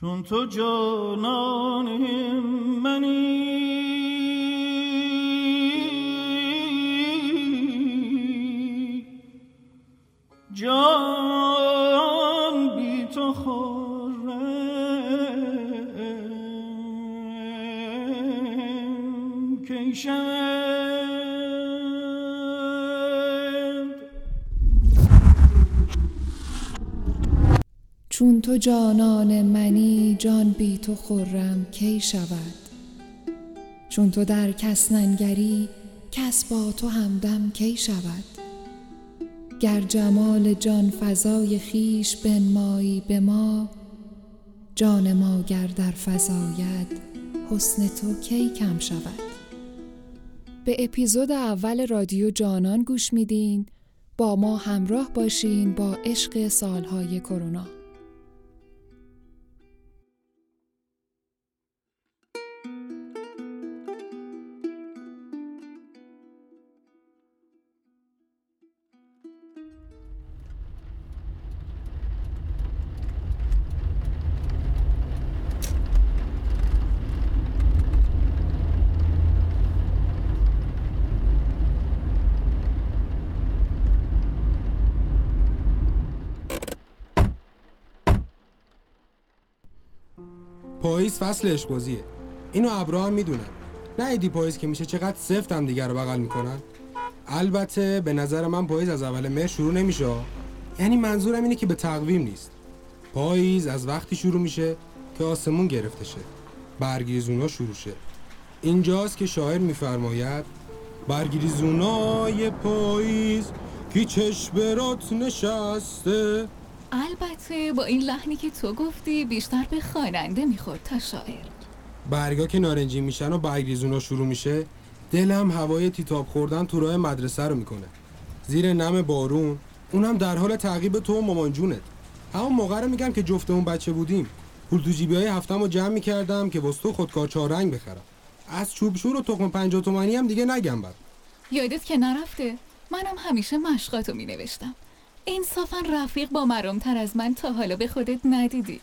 چون تو جانان منی. چون تو جانان منی جان بی تو خورم کی شود؟ چون تو در کس ننگری کس با تو همدم کی شود؟ گر جمال جان فضای خیش بنمایی به ما جان ما گر در فضاید حسن تو کی کم شود؟ به اپیزود اول رادیو جانان گوش میدین. با ما همراه باشین با عشق سالهای کرونا. پاییز فصل اشقوزیه اینو ابرا هم می‌دونن نه پاییز که میشه چقدر سفت هم دیگر رو بغل می‌کنن. البته به نظر من پاییز از اول مهر شروع نمیشه. یعنی منظورم اینه که به تقویم نیست. پاییز از وقتی شروع میشه که آسمون گرفته شه برگریزونا شروع شه. اینجاست که شاعر میفرماید برگریزونای پاییز کی چشم برات نشسته البته با این لحنی که تو گفتی بیشتر به خواننده می‌خورد تا شاعر. برگا که نارنجی میشن و برگریزونا شروع میشه دلم هوای تیتاب خوردن تو راه مدرسه رو می‌کنه. زیر نم بارون اونم در حال تعقیب تو و مامان جونت. همون موقع رو میگم که جفتمون بچه بودیم. پول تو جیبی های هفتم رو جمع می‌کردم که واسه تو خودکار چهاررنگ بخرم. از چوب شور و تخم پنجاه تومانی هم دیگه نگم بر یادت که نرفته منم همیشه مشقاتو مینوشتم. انصافا رفیق با مرامتر از من تا حالا به خودت ندیدی.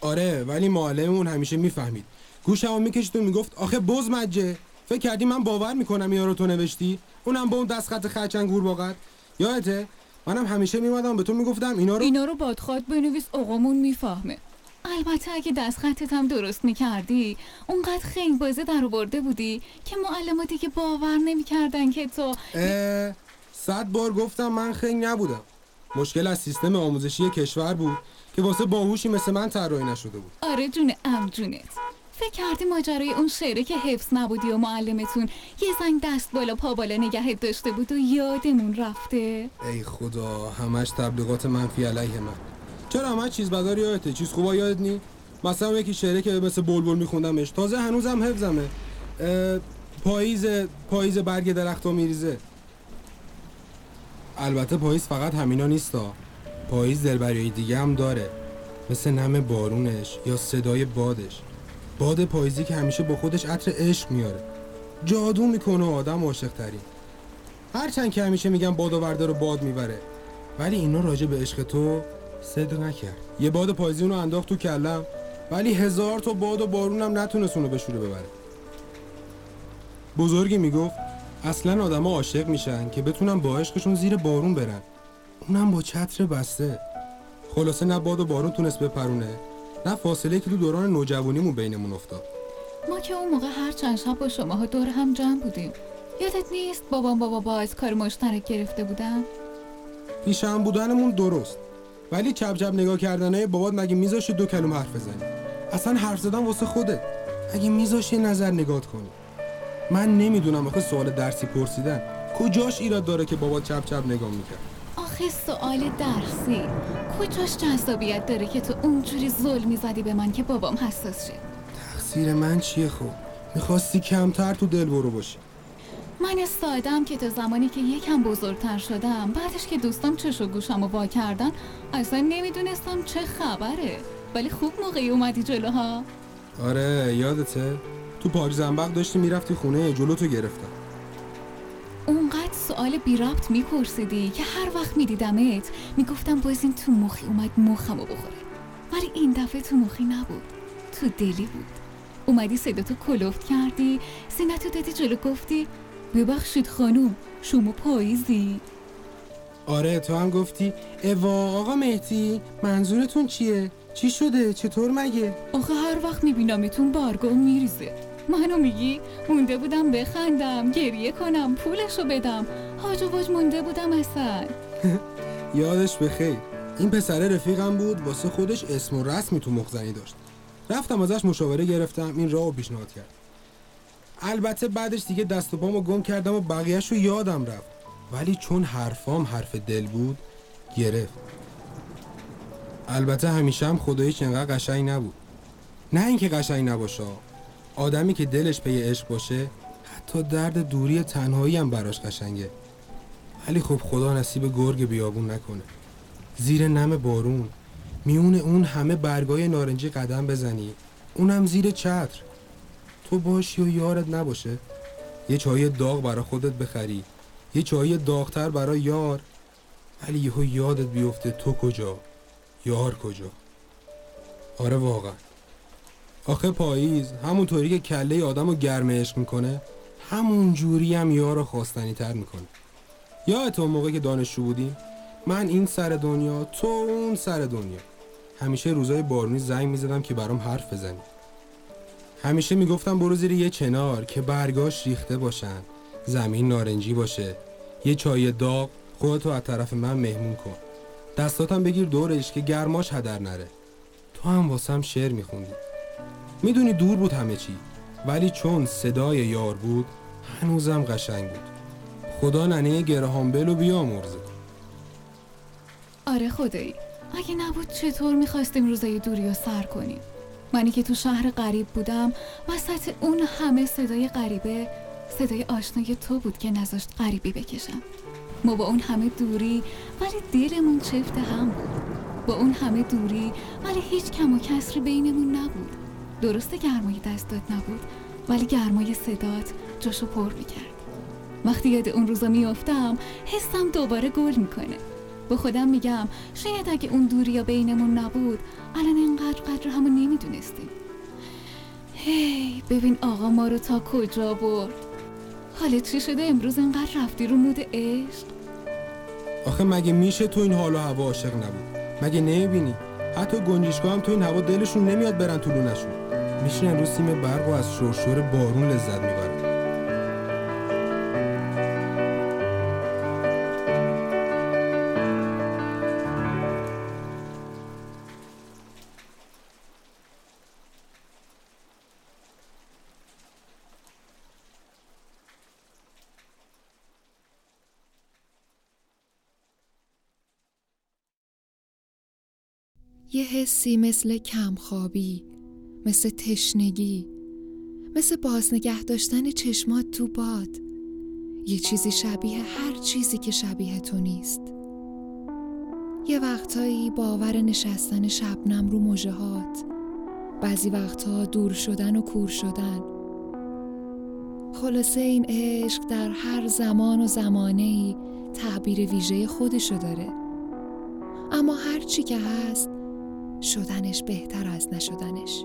آره ولی معلممون همیشه می‌فهمید. گوشمو می‌کشید و می‌گفت آخه بز مجه؟ فکر کردی من باور می‌کنم اینا رو تو نوشتی؟ اونم با اون دست خط خرچنگ گورباغت یادته؟ منم همیشه میومدم به تو می‌گفتم اینا رو اینا رو بادخواد بنویس آقامون می‌فهمه. البته اگه دست خطت هم درست می‌کردی اونقدر خنگ بازه در آورده بودی که معلمات دیگه باور نمی‌کردن که تو اه، صد بار گفتم من خنگ نبودم. مشکل از سیستم آموزشی کشور بود که واسه باهوشی مثل من طراحی نشده بود. آره جون ام جونت. فکر کردی ماجرای اون شعره که حفظ نبودی و معلمتون یه زنگ دست بالا پا بالا نگهت داشته بود و یادمون رفته. ای خدا همش تبلیغات منفی علیه من. چرا همش چیز بداری یادته؟ چیز خوبا یادت نی؟ مثلا یکی شعره که مثل بلبل میخوندمش. تازه هنوزم حفظمه. پاییز پاییز برگ درختو میریزه. البته پاییز فقط همینا نیستا. پاییز دلبریای دیگه هم داره. مثل نم بارونش یا صدای بادش. باد پاییزی که همیشه با خودش عطر عشق میاره. جادو می‌کنه آدم عاشق ترین هرچند که همیشه میگم باد و ورده رو باد می‌بره. ولی اینا راجع به عشق تو صدق نکرد. یه باد پاییزی اونو انداخت تو کلم ولی هزار تا باد و بارونم نتونست اونو به ببره. بزرگی می‌گفت اصلا آدما عاشق میشن که بتونن با عشقشون زیر بارون برن. اونم با چتر بسته. خلاصه نه باد و بارون تونست بپرونه نه فاصله که تو دوران نوجوانیمون بینمون افتاد. ما که اون موقع هر چند شب با شماها دور هم جمع بودیم. یادت نیست بابام بابا باعث کار مشترک گرفته بودم پیشم بودنمون درست. ولی چپ چپ نگاه کردنه بابات مگه میذاشی دو کلمه حرف بزنی اصلا حرف زدن واسه خودت اگه میذاشی نظر نگات کنی من نمی‌دونم آخه سوال درسی پرسیدن. کجاش ایراد داره که بابات چپ چپ نگاه می‌کرد؟ آخه سوال درسی. کجاش جذابیت داره که تو اونجوری ظلم می‌زدی به من که بابام حساس شه؟ تقصیر من چیه خب؟ می‌خواستی کمتر تو دل برو باشی. من سادم که تا زمانی که یکم بزرگتر شدم بعدش که دوستام چش و گوشم رو وا کردن اصلا نمی‌دونستم چه خبره. ولی خوب موقعی اومدی جلوها. آره یادته. تو پاک زنبق داشتی می‌رفتی خونه جلو تو گرفتم اونقدر سوال بی ربط میپرسیدی که هر وقت میدیدمت می‌گفتم باز این تو مخی اومد مخمو بخوره ولی این دفعه تو مخی نبود تو دلی بود اومدی صداتو کلوفت کردی سینتو دادی جلو گفتی ببخشید خانوم شما پاییزی آره تو هم گفتی اوا آقا مهدی منظورتون چیه؟ چی شده؟ چطور مگه؟ آخه هر وقت میبینمتون بارگاه میریزه منو میگی؟ مونده بودم بخندم گریه کنم پولشو بدم. هاج و واج مونده بودم اصلا. یادش بخیر این پسر رفیقم بود واسه خودش اسم و رسمی تو مخزنی داشت. رفتم ازش مشاوره گرفتم این راهو پیشنهاد کرد. البته بعدش دیگه دست و پامو گم کردم و بقیهش رو یادم رفت. ولی چون حرفام حرف دل بود گرفت. البته همیشه هم خداییش انقدر قشنگ نبود. نه اینکه قشنگ نباشه آدمی که دلش پی عشق باشه حتی درد دوری تنهایی هم براش قشنگه. ولی خب خدا نصیب گرگ بیابون نکنه. زیر نم بارون میون اون همه برگای نارنجی قدم بزنی. اونم زیر چتر. تو باشی و یارت نباشه. یه چای داغ برا خودت بخری. یه چای داغتر برا یار. ولی یهو یادت بیفته تو کجا؟ یار کجا؟ آره واقعا. آخه پاییز همونطوری که کله آدم رو گرم عشق می‌کنه همون جوری هم یار رو خواستنی تر می‌کنه یادت اون موقع که دانشجو بودیم من این سر دنیا تو اون سر دنیا. همیشه روزای بارونی زنگ می‌زدم که برام حرف بزنی. همیشه می‌گفتم برو زیر یه چنار که برگاش ریخته باشن زمین نارنجی باشه یه چای داغ خودتو از طرف من مهمون کن. دستاتم بگیر دورش که گرماش هدر نره. تو هم واسم شعر میخوندی. می‌دونی دور بود همه چی ولی چون صدای یار بود هنوزم قشنگ بود. خدا ننه گرهامبل رو بیامرزه. آره خدایی اگه نبود چطور می‌خواستیم روزای دوری رو سر کنیم؟ منی که تو شهر غریب بودم وسط اون همه صدای غریبه صدای آشنای تو بود که نذاشت غریبی بکشم. ما با اون همه دوری ولی دلمون چفت هم بود. با اون همه دوری ولی هیچ کم و کسری بینمون نبود. درسته گرمای دستات نبود ولی گرمای صدات جاشو پر می‌کرد. وقتی یاد اون روزا میافتم حسم دوباره گل می‌کنه. با خودم میگم شاید اگه اون دوری بینمون نبود الان اینقدر قدر همون نمی‌دونستیم. هی ببین آقا ما رو تا کجا برد؟ حالا چی شده امروز اینقدر رفتی رو مود عشق؟ آخه مگه میشه تو این حال و هوا عاشق نبود؟ مگه نمی‌بینی؟ حتی گنجشکا هم تو این هوا دلشون نمیاد برن تو لونشون میشینن رو سیم برق و از شرشور بارون لذت می‌برن. حسی مثل کمخوابی مثل تشنگی مثل باز نگه داشتن چشمات تو باد. یه چیزی شبیه هر چیزی که شبیه تو نیست. یه وقتایی باور نشستن شبنم رو مژهات بعضی وقتها دور شدن و کور شدن. خلاصه این عشق در هر زمان و زمانه‌ای تعبیر ویژه خودشو داره. اما هر چی که هست شدنش بهتر از نشدنش.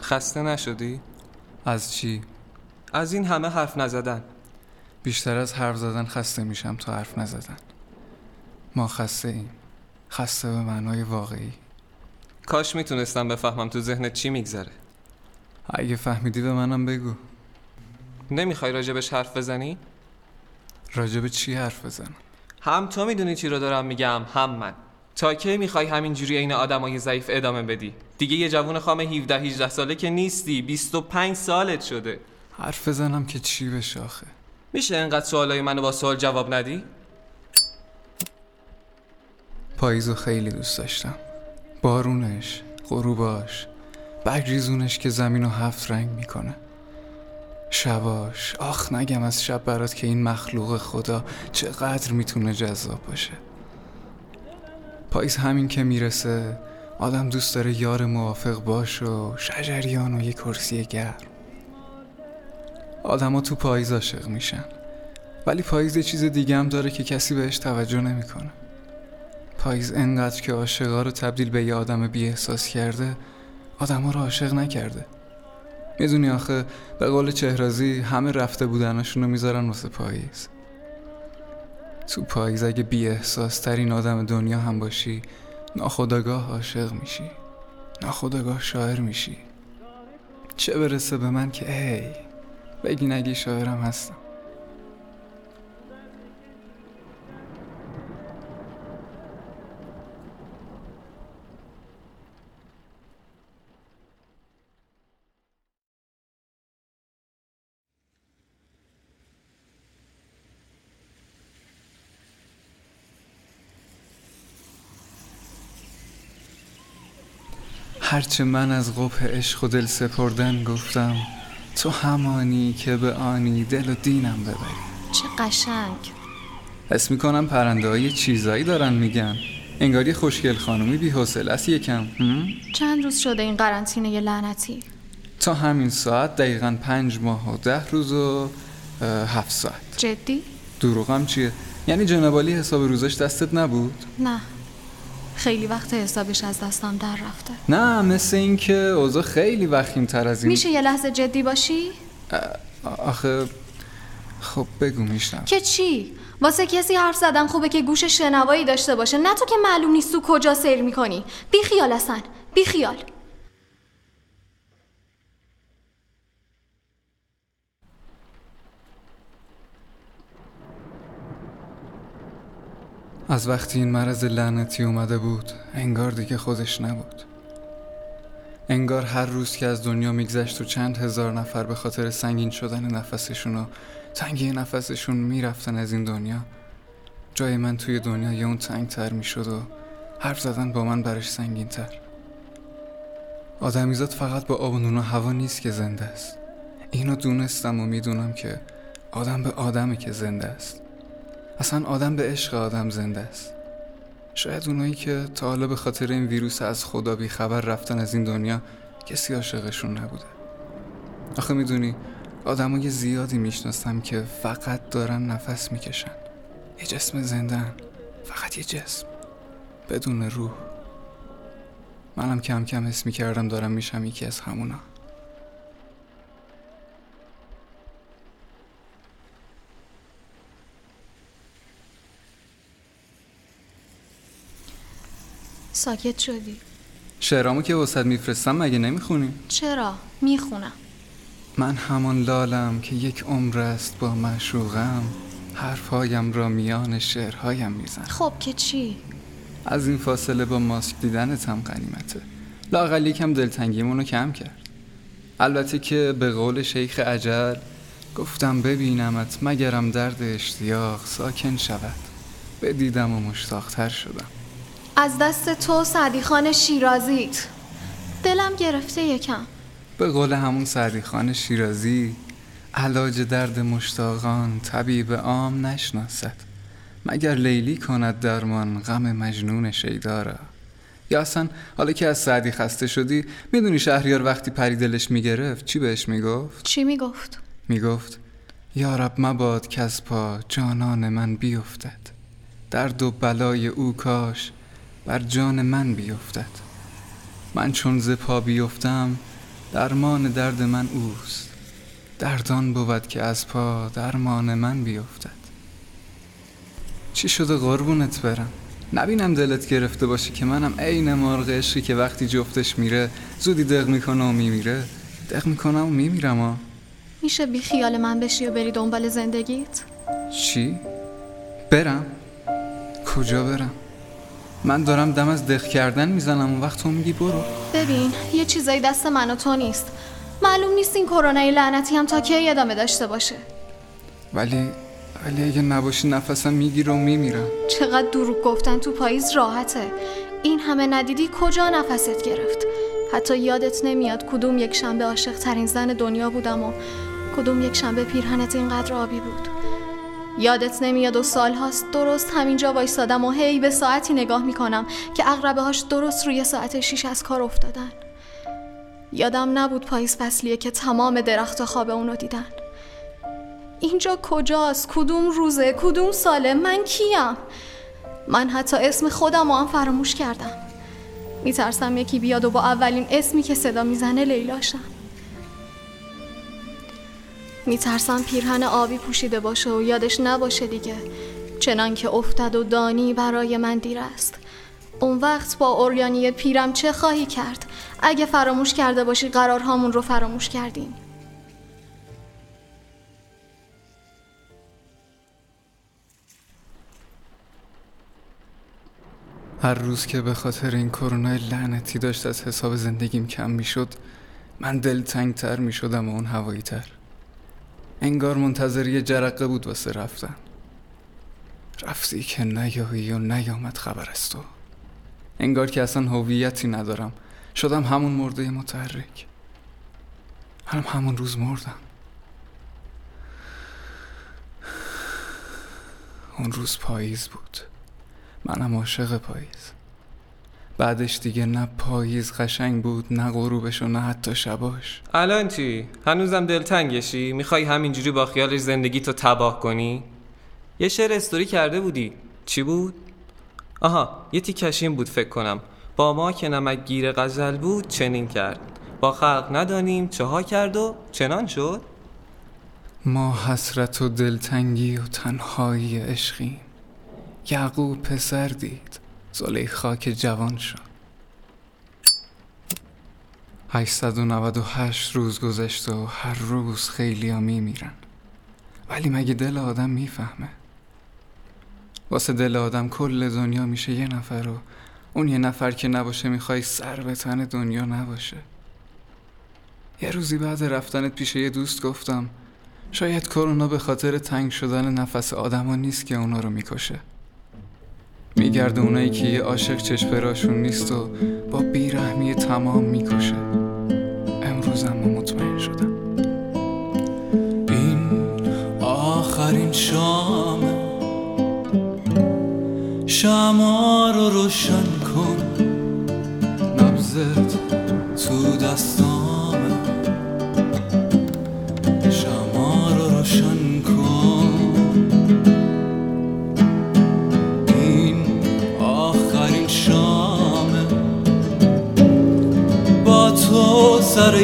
خسته نشدی؟ از چی؟ از این همه حرف نزدن. بیشتر از حرف زدن خسته میشم تا حرف نزدن. ما خسته ایم. خسته به معنای واقعی. کاش می‌تونستم بفهمم تو ذهنت چی میگذره. اگه فهمیدی به منم بگو. نمی‌خوای راجبش حرف بزنی؟ راجب چی حرف بزنم؟ هم تو می‌دونی چی رو دارم میگم هم من. تا کی می‌خوای همینجوری این آدمای ضعیف ادامه بدی؟ دیگه یه جوون خام 17 18 ساله که نیستی 25 سالت شده. حرف بزنم که چی بشه آخه؟ میشه انقدر سوالای منو با سوال جواب ندی؟ پاییزو خیلی دوست داشتم. بارونش غروباش برگریزونش که زمین رو هفت رنگ می‌کنه. شباش. آخ نگم از شب برات که این مخلوق خدا چقدر می‌تونه جذاب باشه. پاییز همین که می‌رسه آدم دوست داره یار موافق باش و شجریان و یه کرسی گرم. آدما تو پاییز عاشق میشن. ولی پاییز یه چیز دیگه هم داره که کسی بهش توجه نمی‌کنه. پاییز انقدر که عاشقا رو تبدیل به یه آدم بی احساس کرده آدما رو عاشق نکرده. می‌دونی آخه به قول چهرازی همه رفته بودنشون رو می‌ذارن واسه پاییز. تو پاییز اگه بی احساس ترین آدم دنیا هم باشی ناخداگاه عاشق میشی. ناخداگاه شاعر میشی. چه برسه به من که ای بگی نگی شاعرم هستم. هرچه من از قبح عشق و دل سپردن گفتم تو همانی که به آنی دل و دینم ببری چه قشنگ حس می‌کنم پرنده های چیزایی دارن میگن انگاری خوشگل خانومی بی است یکم؟ چند روز شده این قرنطینه لعنتی تا همین ساعت دقیقا پنج ماه و ده روز و هفت ساعت جدی؟ دروغم چیه؟ یعنی جنابالی حساب روزش دستت نبود؟ نه خیلی وقت حسابش از دستم در رفته. نه مثل اینکه اوضاع خیلی وخیم تر از این. میشه یه لحظه جدی باشی؟ آخه خب بگو میشنم. که چی؟ واسه کسی حرف زدن خوبه که گوش شنوایی داشته باشه. نه تو که معلوم نیست تو کجا سیر می‌کنی. بی خیال اصلا بی خیال از وقتی این مرض لعنتی اومده بود انگار دیگه خودش نبود. انگار هر روز که از دنیا میگذشت و چند هزار نفر به خاطر سنگین شدن نفسشون و تنگی نفسشون می‌رفتن از این دنیا جای من توی دنیا یه اون تنگ تر می‌شد و حرف زدن با من برش سنگین تر آدمیزاد فقط با آب و هوا نیست که زنده است. اینو دونستم و می‌دونم که آدم به آدمه که زنده است. اصلا آدم به عشق آدم زنده است. شاید اونایی که تا حالا به خاطر این ویروس از خدا بی خبر رفتن از این دنیا کسی عاشقشون نبوده. آخه می‌دونی آدمای زیادی می‌شناسم که فقط دارن نفس می‌کشن. یه جسم زندن فقط یه جسم. بدون روح. منم کم کم حس می‌کردم دارم میشم یکی از همونا. ساکت شدی. شعرامو که وسط میفرستم مگه نمی‌خونی؟ چرا؟ می‌خونم. من همان لالم که یک عمر است با معشوقم. حرفهایم را میان شعرهایم میزن خب که چی؟ از این فاصله با ماسک دیدنت هم غنیمته. لاقل یکم دلتنگیمون رو کم کرد. البته که به قول شیخ عجل گفتم ببینمت مگرم درد اشتیاق ساکن شود. بدیدم و مشتاقتر شدم. از دست تو سعدی خان شیرازیت. دلم گرفته یکم. به قول همون سعدی خان شیرازی علاج درد مشتاقان طبیب عام نشناسد. مگر لیلی کند درمان غم مجنون شیدا را یا اصلا حالا که از سعدی خسته شدی می‌دونی شهریار وقتی پری دلش می‌گرفت چی بهش می‌گفت؟ چی می‌گفت؟ می‌گفت یا رب مباد از پا جانان من بیفتد. درد و بلای او کاش بر جان من بیفتد من چون ز پا بیفتم درمان درد من اوست دردان بود که از پا درمان من بیفتد چی شده قربونت برم نبینم دلت گرفته باشه که منم عین مرغ عشقی که وقتی جفتش میره زودی دق می‌کنه و میمیره دق می‌کنم و میمیرم ها میشه بی خیال من بشی و بری دنبال زندگیت؟ چی؟ برم؟ کجا برم؟ من دارم دم از دق کردن می‌زنم. اون وقت تو میگی برو. ببین یه چیزایی دست من و تو نیست. معلوم نیست این کرونای لعنتی هم تا کی ادامه داشته باشه. ولی ولی اگه نباشی نفسم می‌گیره و میمیرم چقدر دروغ گفتن تو پاییز راحته. این همه ندیدی کجا نفست گرفت؟ حتی یادت نمیاد کدوم یک شنبه عاشق ترین زن دنیا بودم و کدوم یک شنبه پیرهنت اینقدر آبی بود. یادت نمیاد و سال هاست درست همینجا وایسادم و هی به ساعتی نگاه می‌کنم که اغربه هاش درست روی ساعت شیش از کار افتادن. یادم نبود پاییز فصلیه که تمام درخت خواب اونو دیدن. اینجا کجاست؟ کدوم روزه؟ کدوم ساله؟ من کیم؟ من حتی اسم خودم هم فراموش کردم. میترسم یکی بیاد و با اولین اسمی که صدا می‌زنه لیلاشم. میترسم پیرهن آبی پوشیده باشه و یادش نباشه دیگه. چنان که افتد و دانی برای من دیر است. اون وقت با اوریانی پیرم چه خواهی کرد؟ اگه فراموش کرده باشی قرارهامون رو فراموش کردیم هر روز که به خاطر این کرونا لعنتی داشت از حساب زندگیم کم می‌شد من دلتنگ تر می شدم و اون هوایی تر. انگار منتظر یه جرقه بود واسه رفتن. رفتی که نیایی و نیامد خبر از تو انگار که اصلا هویتی ندارم. شدم همون مرده متحرک. هم همون روز مردم. اون روز پاییز بود. منم عاشق پاییز. بعدش دیگه نه پاییز قشنگ بود نه غروبش و نه حتی شباش الان چی؟ هنوزم دلتنگشی؟ می‌خوای همینجوری با خیالش زندگی تو تباه کنی؟ یه شعر استوری کرده بودی چی بود؟ آها یه تیکشین بود فکر کنم با ما که نمک گیر غزل بود چنین کرد با خلق ندانیم چه ها کرد و چنان شد ما حسرت و دلتنگی و تنهایی عشقیم یعقوب پسر دید زلیخا که جوان شد. 898 روز گذشته و هر روز خیلی ها میمیرن ولی مگه دل آدم می‌فهمه واسه دل آدم کل دنیا میشه یه نفر و اون یه نفر که نباشه می‌خوای سر به تن دنیا نباشه. یه روزی بعد رفتنت پیش یه دوست گفتم شاید کرونا به خاطر تنگ شدن نفس آدما نیست که اونا رو می‌کشه. میگرده اونایی که یه عاشق چشپراشون نیست و با بیرحمی تمام می‌کشه امروز اما مطمئن شدم. این آخرین شام. شما رو روشن کن. نبزت تو دستامه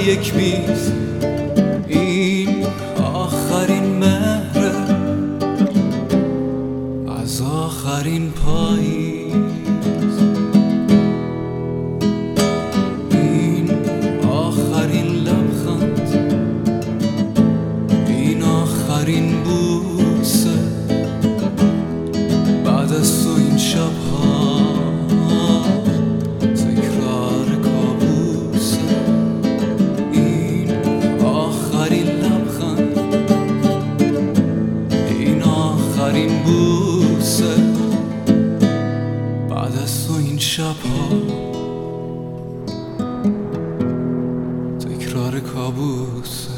یک میز. tekrar kabuse